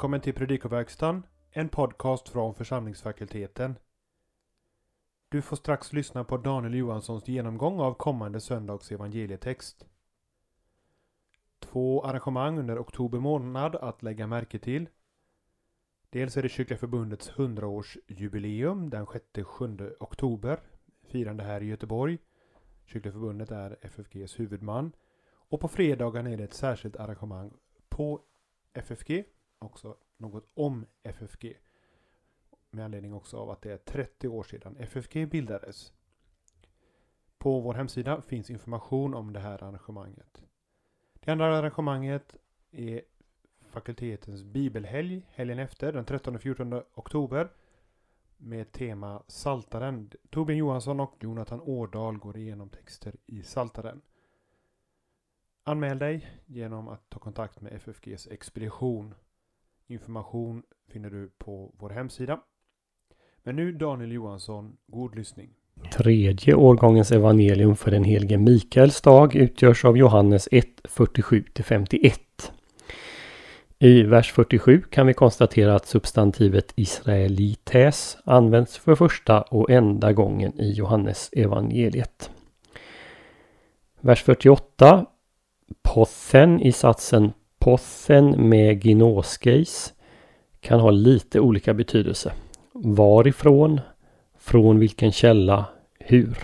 Välkommen till Predikoverkstan, en podcast från församlingsfakulteten. Du får strax lyssna på Daniel Johanssons genomgång av kommande söndags evangelietext. Två arrangemang under oktober månad att lägga märke till. Dels är det Kyrkliga Förbundets 100-årsjubileum den 6-7 oktober. Firande här i Göteborg. Kyrkliga Förbundet är FFGs huvudman. Och på fredagen är det ett särskilt arrangemang på FFG också något om FFG. Med anledning också av att det är 30 år sedan FFG bildades. På vår hemsida finns information om det här arrangemanget. Det andra arrangemanget är fakultetens bibelhelg helgen efter den 13-14 oktober med tema Saltaren. Torbjörn Johansson och Jonathan Årdal går igenom texter i Saltaren. Anmäl dig genom att ta kontakt med FFGs expedition Information finner du på vår hemsida. Men nu Daniel Johansson, god lyssning. Tredje årgångens evangelium för den helige Mikaels dag utgörs av Johannes 1, 47-51. I vers 47 kan vi konstatera att substantivet Israelites används för första och enda gången i Johannes evangeliet. Vers 48 Pothen i satsen Pothen med ginoskeis kan ha lite olika betydelse. Varifrån, från vilken källa, hur.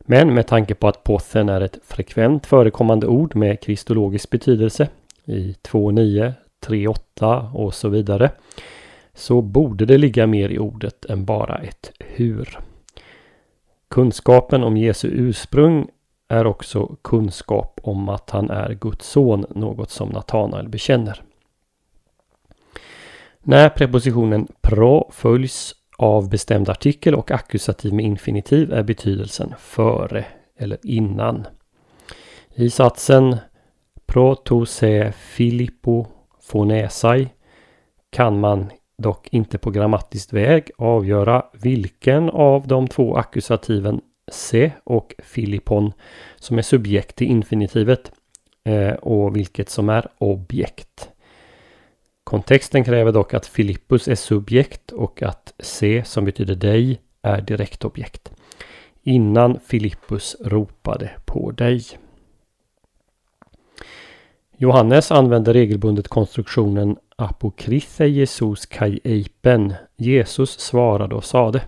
Men med tanke på att pothen är ett frekvent förekommande ord med kristologisk betydelse i 2.9, 3.8 och så vidare så borde det ligga mer i ordet än bara ett hur. Kunskapen om Jesu ursprung är också kunskap om att han är Guds son, något som Natanael bekänner. När prepositionen pro följs av bestämd artikel och ackusativ med infinitiv är betydelsen före eller innan. I satsen pro to se Filippo fonesai kan man dock inte på grammatisk väg avgöra vilken av de två ackusativen se och filipon som är subjekt till infinitivet eh, och vilket som är objekt. Kontexten kräver dock att Filippus är subjekt och att se som betyder dig är direktobjekt. Innan Filippus ropade på dig. Johannes använder regelbundet konstruktionen apokrithe Jesus kai eipen. Jesus svarade och sade.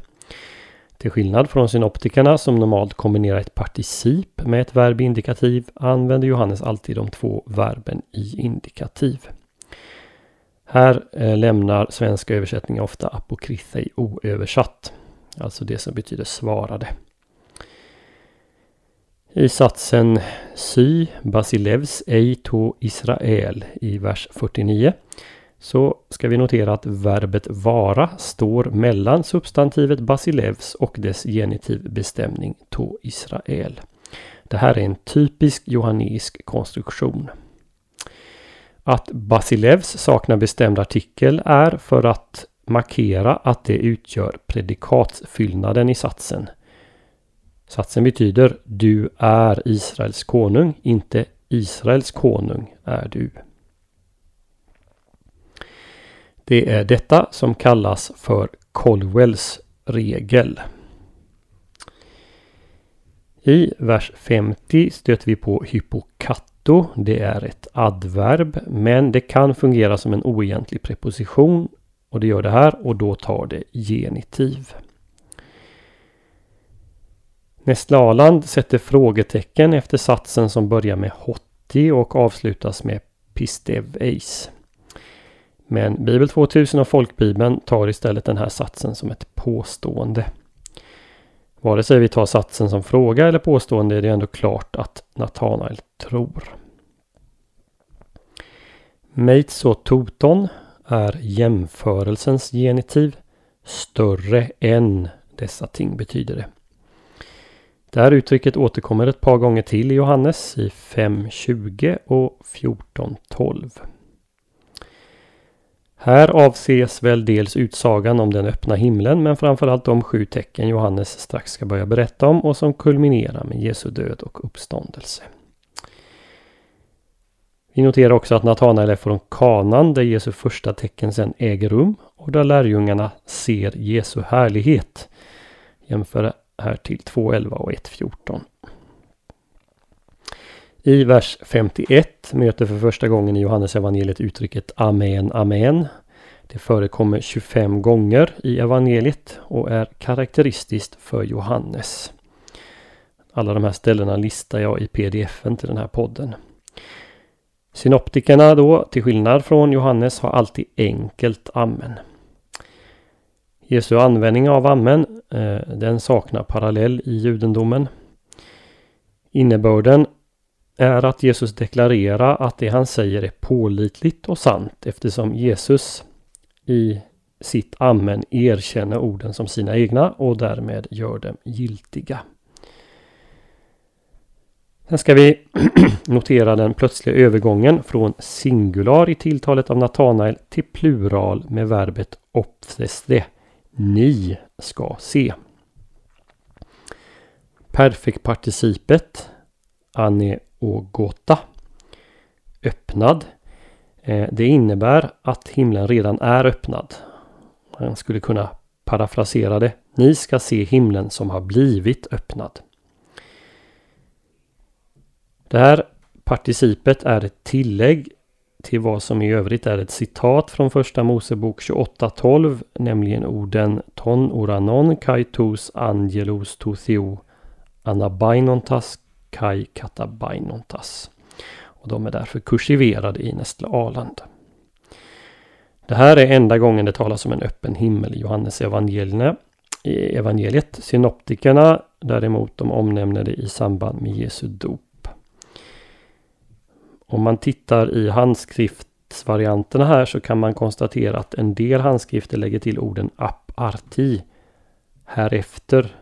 Till skillnad från synoptikerna som normalt kombinerar ett particip med ett verb i indikativ använder Johannes alltid de två verben i indikativ. Här eh, lämnar svenska översättningar ofta apokrythei oöversatt. Alltså det som betyder svarade. I satsen Sy basilevs ej to Israel i vers 49 så ska vi notera att verbet vara står mellan substantivet basilevs och dess genitivbestämning to Israel. Det här är en typisk johanneisk konstruktion. Att basilevs saknar bestämd artikel är för att markera att det utgör predikatsfyllnaden i satsen. Satsen betyder Du är Israels konung, inte Israels konung är du. Det är detta som kallas för Colwells regel. I vers 50 stöter vi på hypokatto. Det är ett adverb men det kan fungera som en oegentlig preposition och det gör det här och då tar det genitiv. Nestle Aland sätter frågetecken efter satsen som börjar med hotti och avslutas med pistev eis. Men Bibel 2000 och Folkbibeln tar istället den här satsen som ett påstående. Vare sig vi tar satsen som fråga eller påstående är det ändå klart att Natanael tror. Meitso toton är jämförelsens genitiv. Större än dessa ting betyder det. Det här uttrycket återkommer ett par gånger till i Johannes i 5.20 och 14.12. Här avses väl dels utsagan om den öppna himlen men framförallt de sju tecken Johannes strax ska börja berätta om och som kulminerar med Jesu död och uppståndelse. Vi noterar också att Natanael är från Kanan där Jesu första tecken sedan äger rum och där lärjungarna ser Jesu härlighet. Jämför här till 2.11 och 1.14. I vers 51 möter för första gången i Johannes evangeliet uttrycket Amen, Amen. Det förekommer 25 gånger i evangeliet och är karaktäristiskt för Johannes. Alla de här ställena listar jag i pdfen till den här podden. Synoptikerna då, till skillnad från Johannes, har alltid enkelt amen. Jesu användning av amen, eh, den saknar parallell i judendomen. Innebörden är att Jesus deklarerar att det han säger är pålitligt och sant eftersom Jesus i sitt amen erkänner orden som sina egna och därmed gör dem giltiga. Sen ska vi notera den plötsliga övergången från singular i tilltalet av Natanael till plural med verbet opfeste. Ni ska se. Perfektparticipet aneogota öppnad. Eh, det innebär att himlen redan är öppnad. Man skulle kunna parafrasera det. Ni ska se himlen som har blivit öppnad. Det här participet är ett tillägg till vad som i övrigt är ett citat från första Mosebok 28.12, nämligen orden Ton oranon kaitos angelos totheo anabainontas kai katabainontas. Och de är därför kursiverade i Nestle Arland. Det här är enda gången det talas om en öppen himmel i Johannes evangelierna. I evangeliet. Synoptikerna däremot de omnämner det i samband med Jesu dop. Om man tittar i handskriftsvarianterna här så kan man konstatera att en del handskrifter lägger till orden aparti härefter.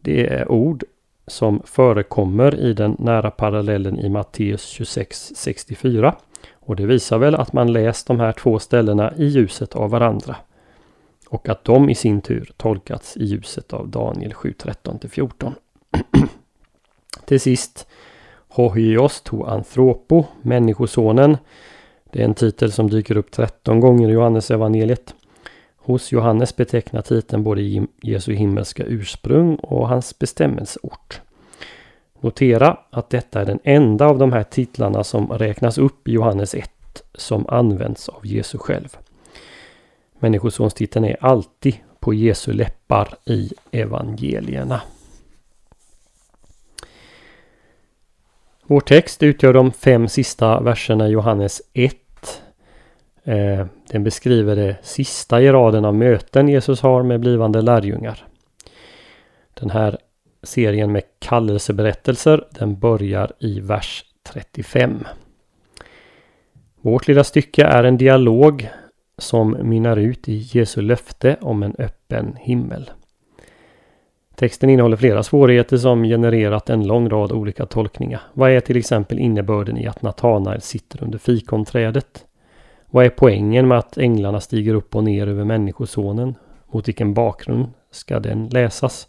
Det är ord som förekommer i den nära parallellen i Matteus 26.64. Och det visar väl att man läst de här två ställena i ljuset av varandra. Och att de i sin tur tolkats i ljuset av Daniel 7.13-14. Till sist Hohios to anthropo, Människosonen. Det är en titel som dyker upp 13 gånger i Johannes evangeliet. Hos Johannes betecknar titeln både Jesu himmelska ursprung och hans bestämmelseort. Notera att detta är den enda av de här titlarna som räknas upp i Johannes 1 som används av Jesus själv. Människosonstiteln är alltid på Jesu läppar i evangelierna. Vår text utgör de fem sista verserna i Johannes 1. Eh, den beskriver det sista i raden av möten Jesus har med blivande lärjungar. Den här serien med kallelseberättelser den börjar i vers 35. Vårt lilla stycke är en dialog som mynnar ut i Jesu löfte om en öppen himmel. Texten innehåller flera svårigheter som genererat en lång rad olika tolkningar. Vad är till exempel innebörden i att Natanael sitter under fikonträdet? Vad är poängen med att änglarna stiger upp och ner över Människosonen? Mot vilken bakgrund ska den läsas?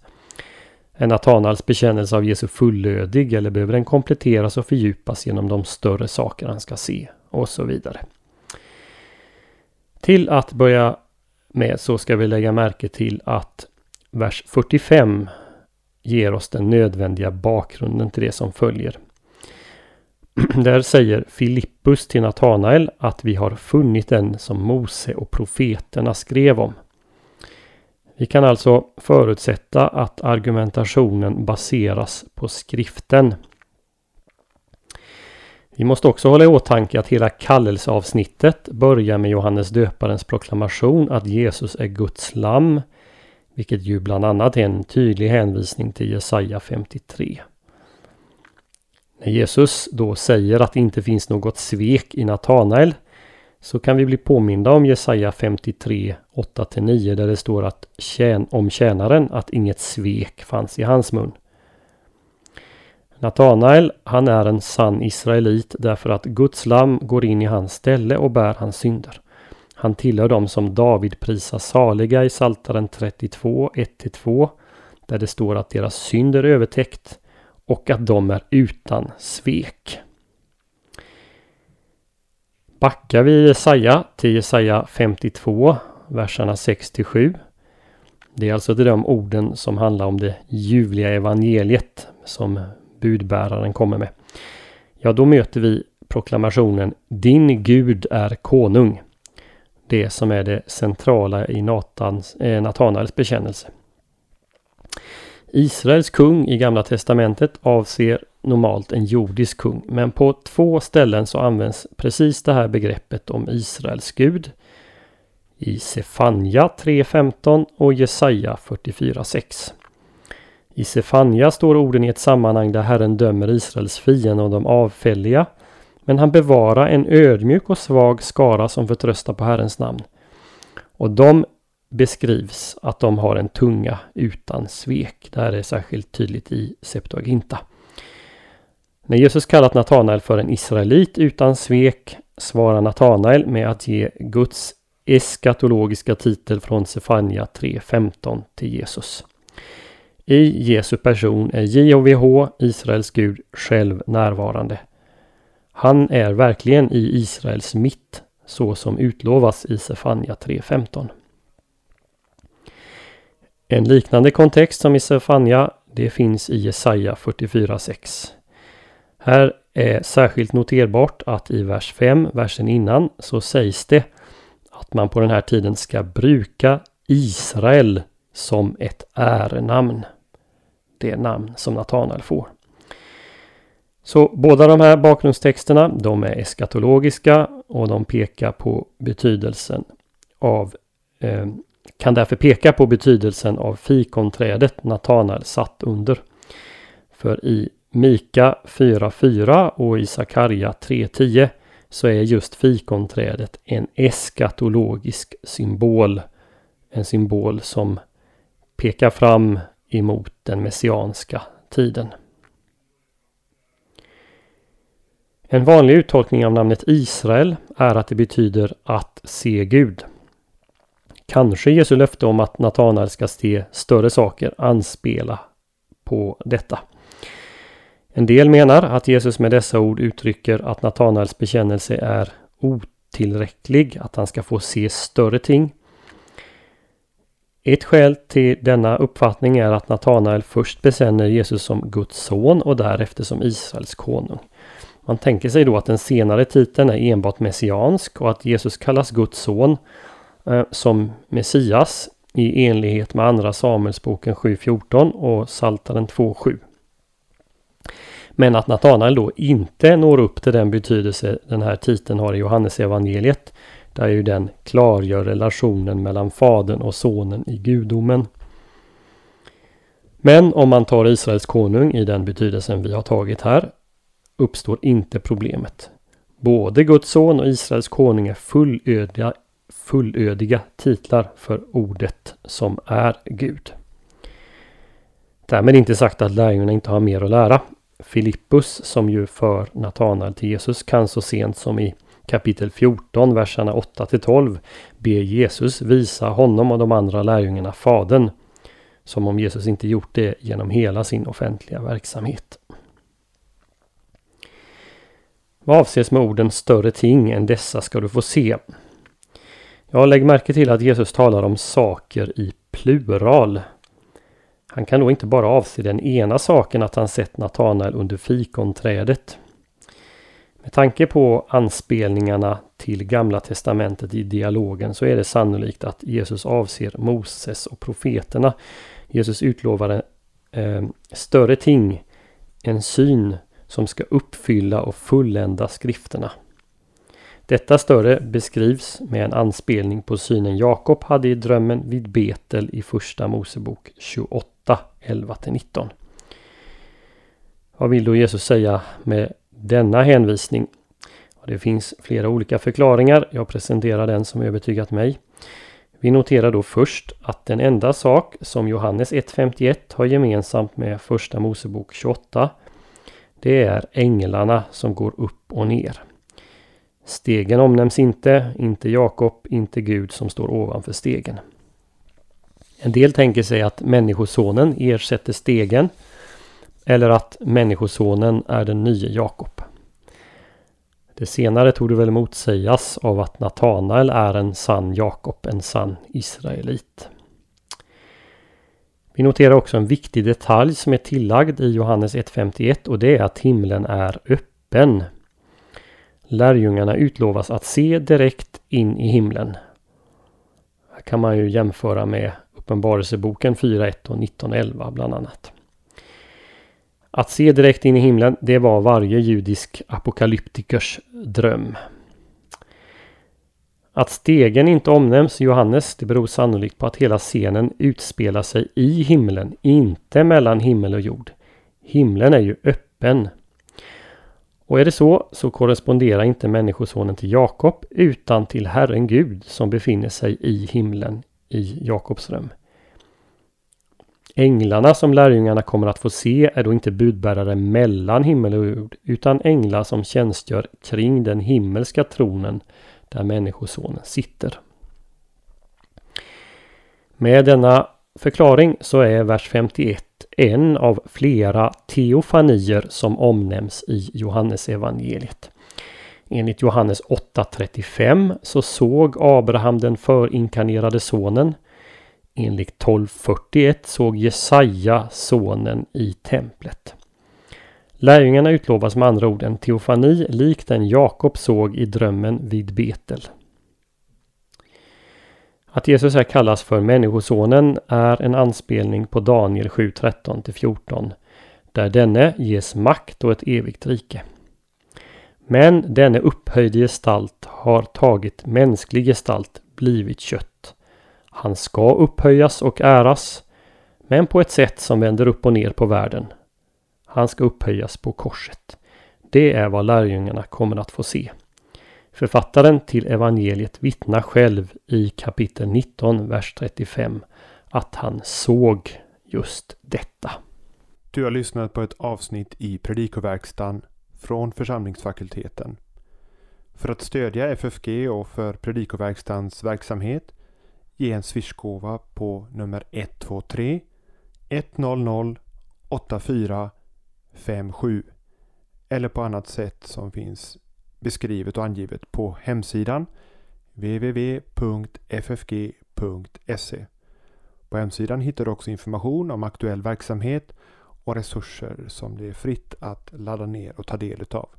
Är Natanaels bekännelse av Jesu fullödig eller behöver den kompletteras och fördjupas genom de större saker han ska se? Och så vidare. Till att börja med så ska vi lägga märke till att vers 45 ger oss den nödvändiga bakgrunden till det som följer. Där säger Filippus till Natanael att vi har funnit den som Mose och profeterna skrev om. Vi kan alltså förutsätta att argumentationen baseras på skriften. Vi måste också hålla i åtanke att hela kallelseavsnittet börjar med Johannes döparens proklamation att Jesus är Guds lamm vilket ju bland annat är en tydlig hänvisning till Jesaja 53. När Jesus då säger att det inte finns något svek i Natanael så kan vi bli påminda om Jesaja 53 8-9 där det står att tjän om tjänaren att inget svek fanns i hans mun. Natanael, han är en sann israelit därför att Guds lam går in i hans ställe och bär hans synder. Han tillhör dem som David prisar saliga i Saltaren 32, 1-2 där det står att deras synder är övertäckt och att de är utan svek. Backar vi Jesaja till Jesaja 52, verserna 6-7. Det är alltså till de orden som handlar om det ljuvliga evangeliet som budbäraren kommer med. Ja, då möter vi proklamationen Din Gud är konung. Det som är det centrala i Natans, eh, Natanaels bekännelse. Israels kung i Gamla Testamentet avser normalt en jordisk kung. Men på två ställen så används precis det här begreppet om Israels Gud. I Sefanja 3.15 och Jesaja 44.6. I Sefanja står orden i ett sammanhang där Herren dömer Israels fiender och de avfälliga. Men han bevarar en ödmjuk och svag skara som förtröstar på Herrens namn. Och de beskrivs att de har en tunga utan svek. Det här är särskilt tydligt i Septuaginta. När Jesus kallat Natanael för en israelit utan svek svarar Natanael med att ge Guds eskatologiska titel från Sefania 3.15 till Jesus. I Jesu person är JHVH, Israels Gud, själv närvarande. Han är verkligen i Israels mitt, så som utlovas i Sefania 3.15. En liknande kontext som i Sefania, det finns i Jesaja 44.6. Här är särskilt noterbart att i vers 5, versen innan, så sägs det att man på den här tiden ska bruka Israel som ett ärenamn. Det namn som Natanael får. Så båda de här bakgrundstexterna de är eskatologiska och de pekar på betydelsen av eh, kan därför peka på betydelsen av fikonträdet Natanael satt under. För i Mika 4.4 och i Sakarja 3.10 så är just fikonträdet en eskatologisk symbol. En symbol som pekar fram emot den messianska tiden. En vanlig uttolkning av namnet Israel är att det betyder att se Gud. Kanske Jesu löfte om att Natanael ska se större saker anspela på detta. En del menar att Jesus med dessa ord uttrycker att Natanaels bekännelse är otillräcklig, att han ska få se större ting. Ett skäl till denna uppfattning är att Natanael först bekänner Jesus som Guds son och därefter som Israels konung. Man tänker sig då att den senare titeln är enbart messiansk och att Jesus kallas Guds son Eh, som Messias i enlighet med andra Samuelsboken 7.14 och Saltaren 2.7. Men att Natanael då inte når upp till den betydelse den här titeln har i Johannes evangeliet. Där ju den klargör relationen mellan fadern och sonen i gudomen. Men om man tar Israels konung i den betydelsen vi har tagit här uppstår inte problemet. Både Guds son och Israels konung är fullödiga, fullödiga titlar för ordet som är Gud. Därmed inte sagt att lärjungarna inte har mer att lära. Filippus som ju för Natanael till Jesus kan så sent som i kapitel 14, verserna 8 till 12 be Jesus visa honom och de andra lärjungarna Fadern. Som om Jesus inte gjort det genom hela sin offentliga verksamhet. Vad avses med orden större ting än dessa ska du få se? Ja, lägg märke till att Jesus talar om saker i plural. Han kan då inte bara avse den ena saken att han sett Natanael under fikonträdet. Med tanke på anspelningarna till Gamla Testamentet i dialogen så är det sannolikt att Jesus avser Moses och profeterna. Jesus utlovade eh, större ting, en syn som ska uppfylla och fullända skrifterna. Detta större beskrivs med en anspelning på synen Jakob hade i drömmen vid Betel i Första Mosebok 28, 11-19. Vad vill då Jesus säga med denna hänvisning? Det finns flera olika förklaringar. Jag presenterar den som övertygat mig. Vi noterar då först att den enda sak som Johannes 1.51 har gemensamt med Första Mosebok 28 det är änglarna som går upp och ner. Stegen omnämns inte, inte Jakob, inte Gud som står ovanför stegen. En del tänker sig att Människosonen ersätter stegen eller att Människosonen är den nya Jakob. Det senare tog det väl motsägas av att Natanael är en sann Jakob, en sann Israelit. Vi noterar också en viktig detalj som är tillagd i Johannes 1.51 och det är att himlen är öppen. Lärjungarna utlovas att se direkt in i himlen. Här kan man ju jämföra med Uppenbarelseboken 4.1 och 19.11 bland annat. Att se direkt in i himlen, det var varje judisk apokalyptikers dröm. Att stegen inte omnämns i Johannes, det beror sannolikt på att hela scenen utspelar sig i himlen, inte mellan himmel och jord. Himlen är ju öppen. Och är det så, så korresponderar inte Människosonen till Jakob utan till Herren Gud som befinner sig i himlen i Jakobs rum. Änglarna som lärjungarna kommer att få se är då inte budbärare mellan himmel och jord utan änglar som tjänstgör kring den himmelska tronen där Människosonen sitter. Med denna förklaring så är vers 51 en av flera teofanier som omnämns i Johannesevangeliet. Enligt Johannes 8.35 så såg Abraham den förinkarnerade sonen. Enligt 12.41 såg Jesaja sonen i templet. Lärjungarna utlovas med andra ord en teofani lik den Jakob såg i drömmen vid Betel. Att Jesus här kallas för Människosonen är en anspelning på Daniel 7.13-14 där denne ges makt och ett evigt rike. Men denne upphöjde gestalt har tagit mänsklig gestalt, blivit kött. Han ska upphöjas och äras, men på ett sätt som vänder upp och ner på världen. Han ska upphöjas på korset. Det är vad lärjungarna kommer att få se. Författaren till evangeliet vittnar själv i kapitel 19, vers 35 att han såg just detta. Du har lyssnat på ett avsnitt i Predikoverkstan från församlingsfakulteten. För att stödja FFG och för Predikoverkstans verksamhet ge en swishgåva på nummer 123 100 84 57 eller på annat sätt som finns beskrivet och angivet på hemsidan www.ffg.se. På hemsidan hittar du också information om aktuell verksamhet och resurser som det är fritt att ladda ner och ta del utav.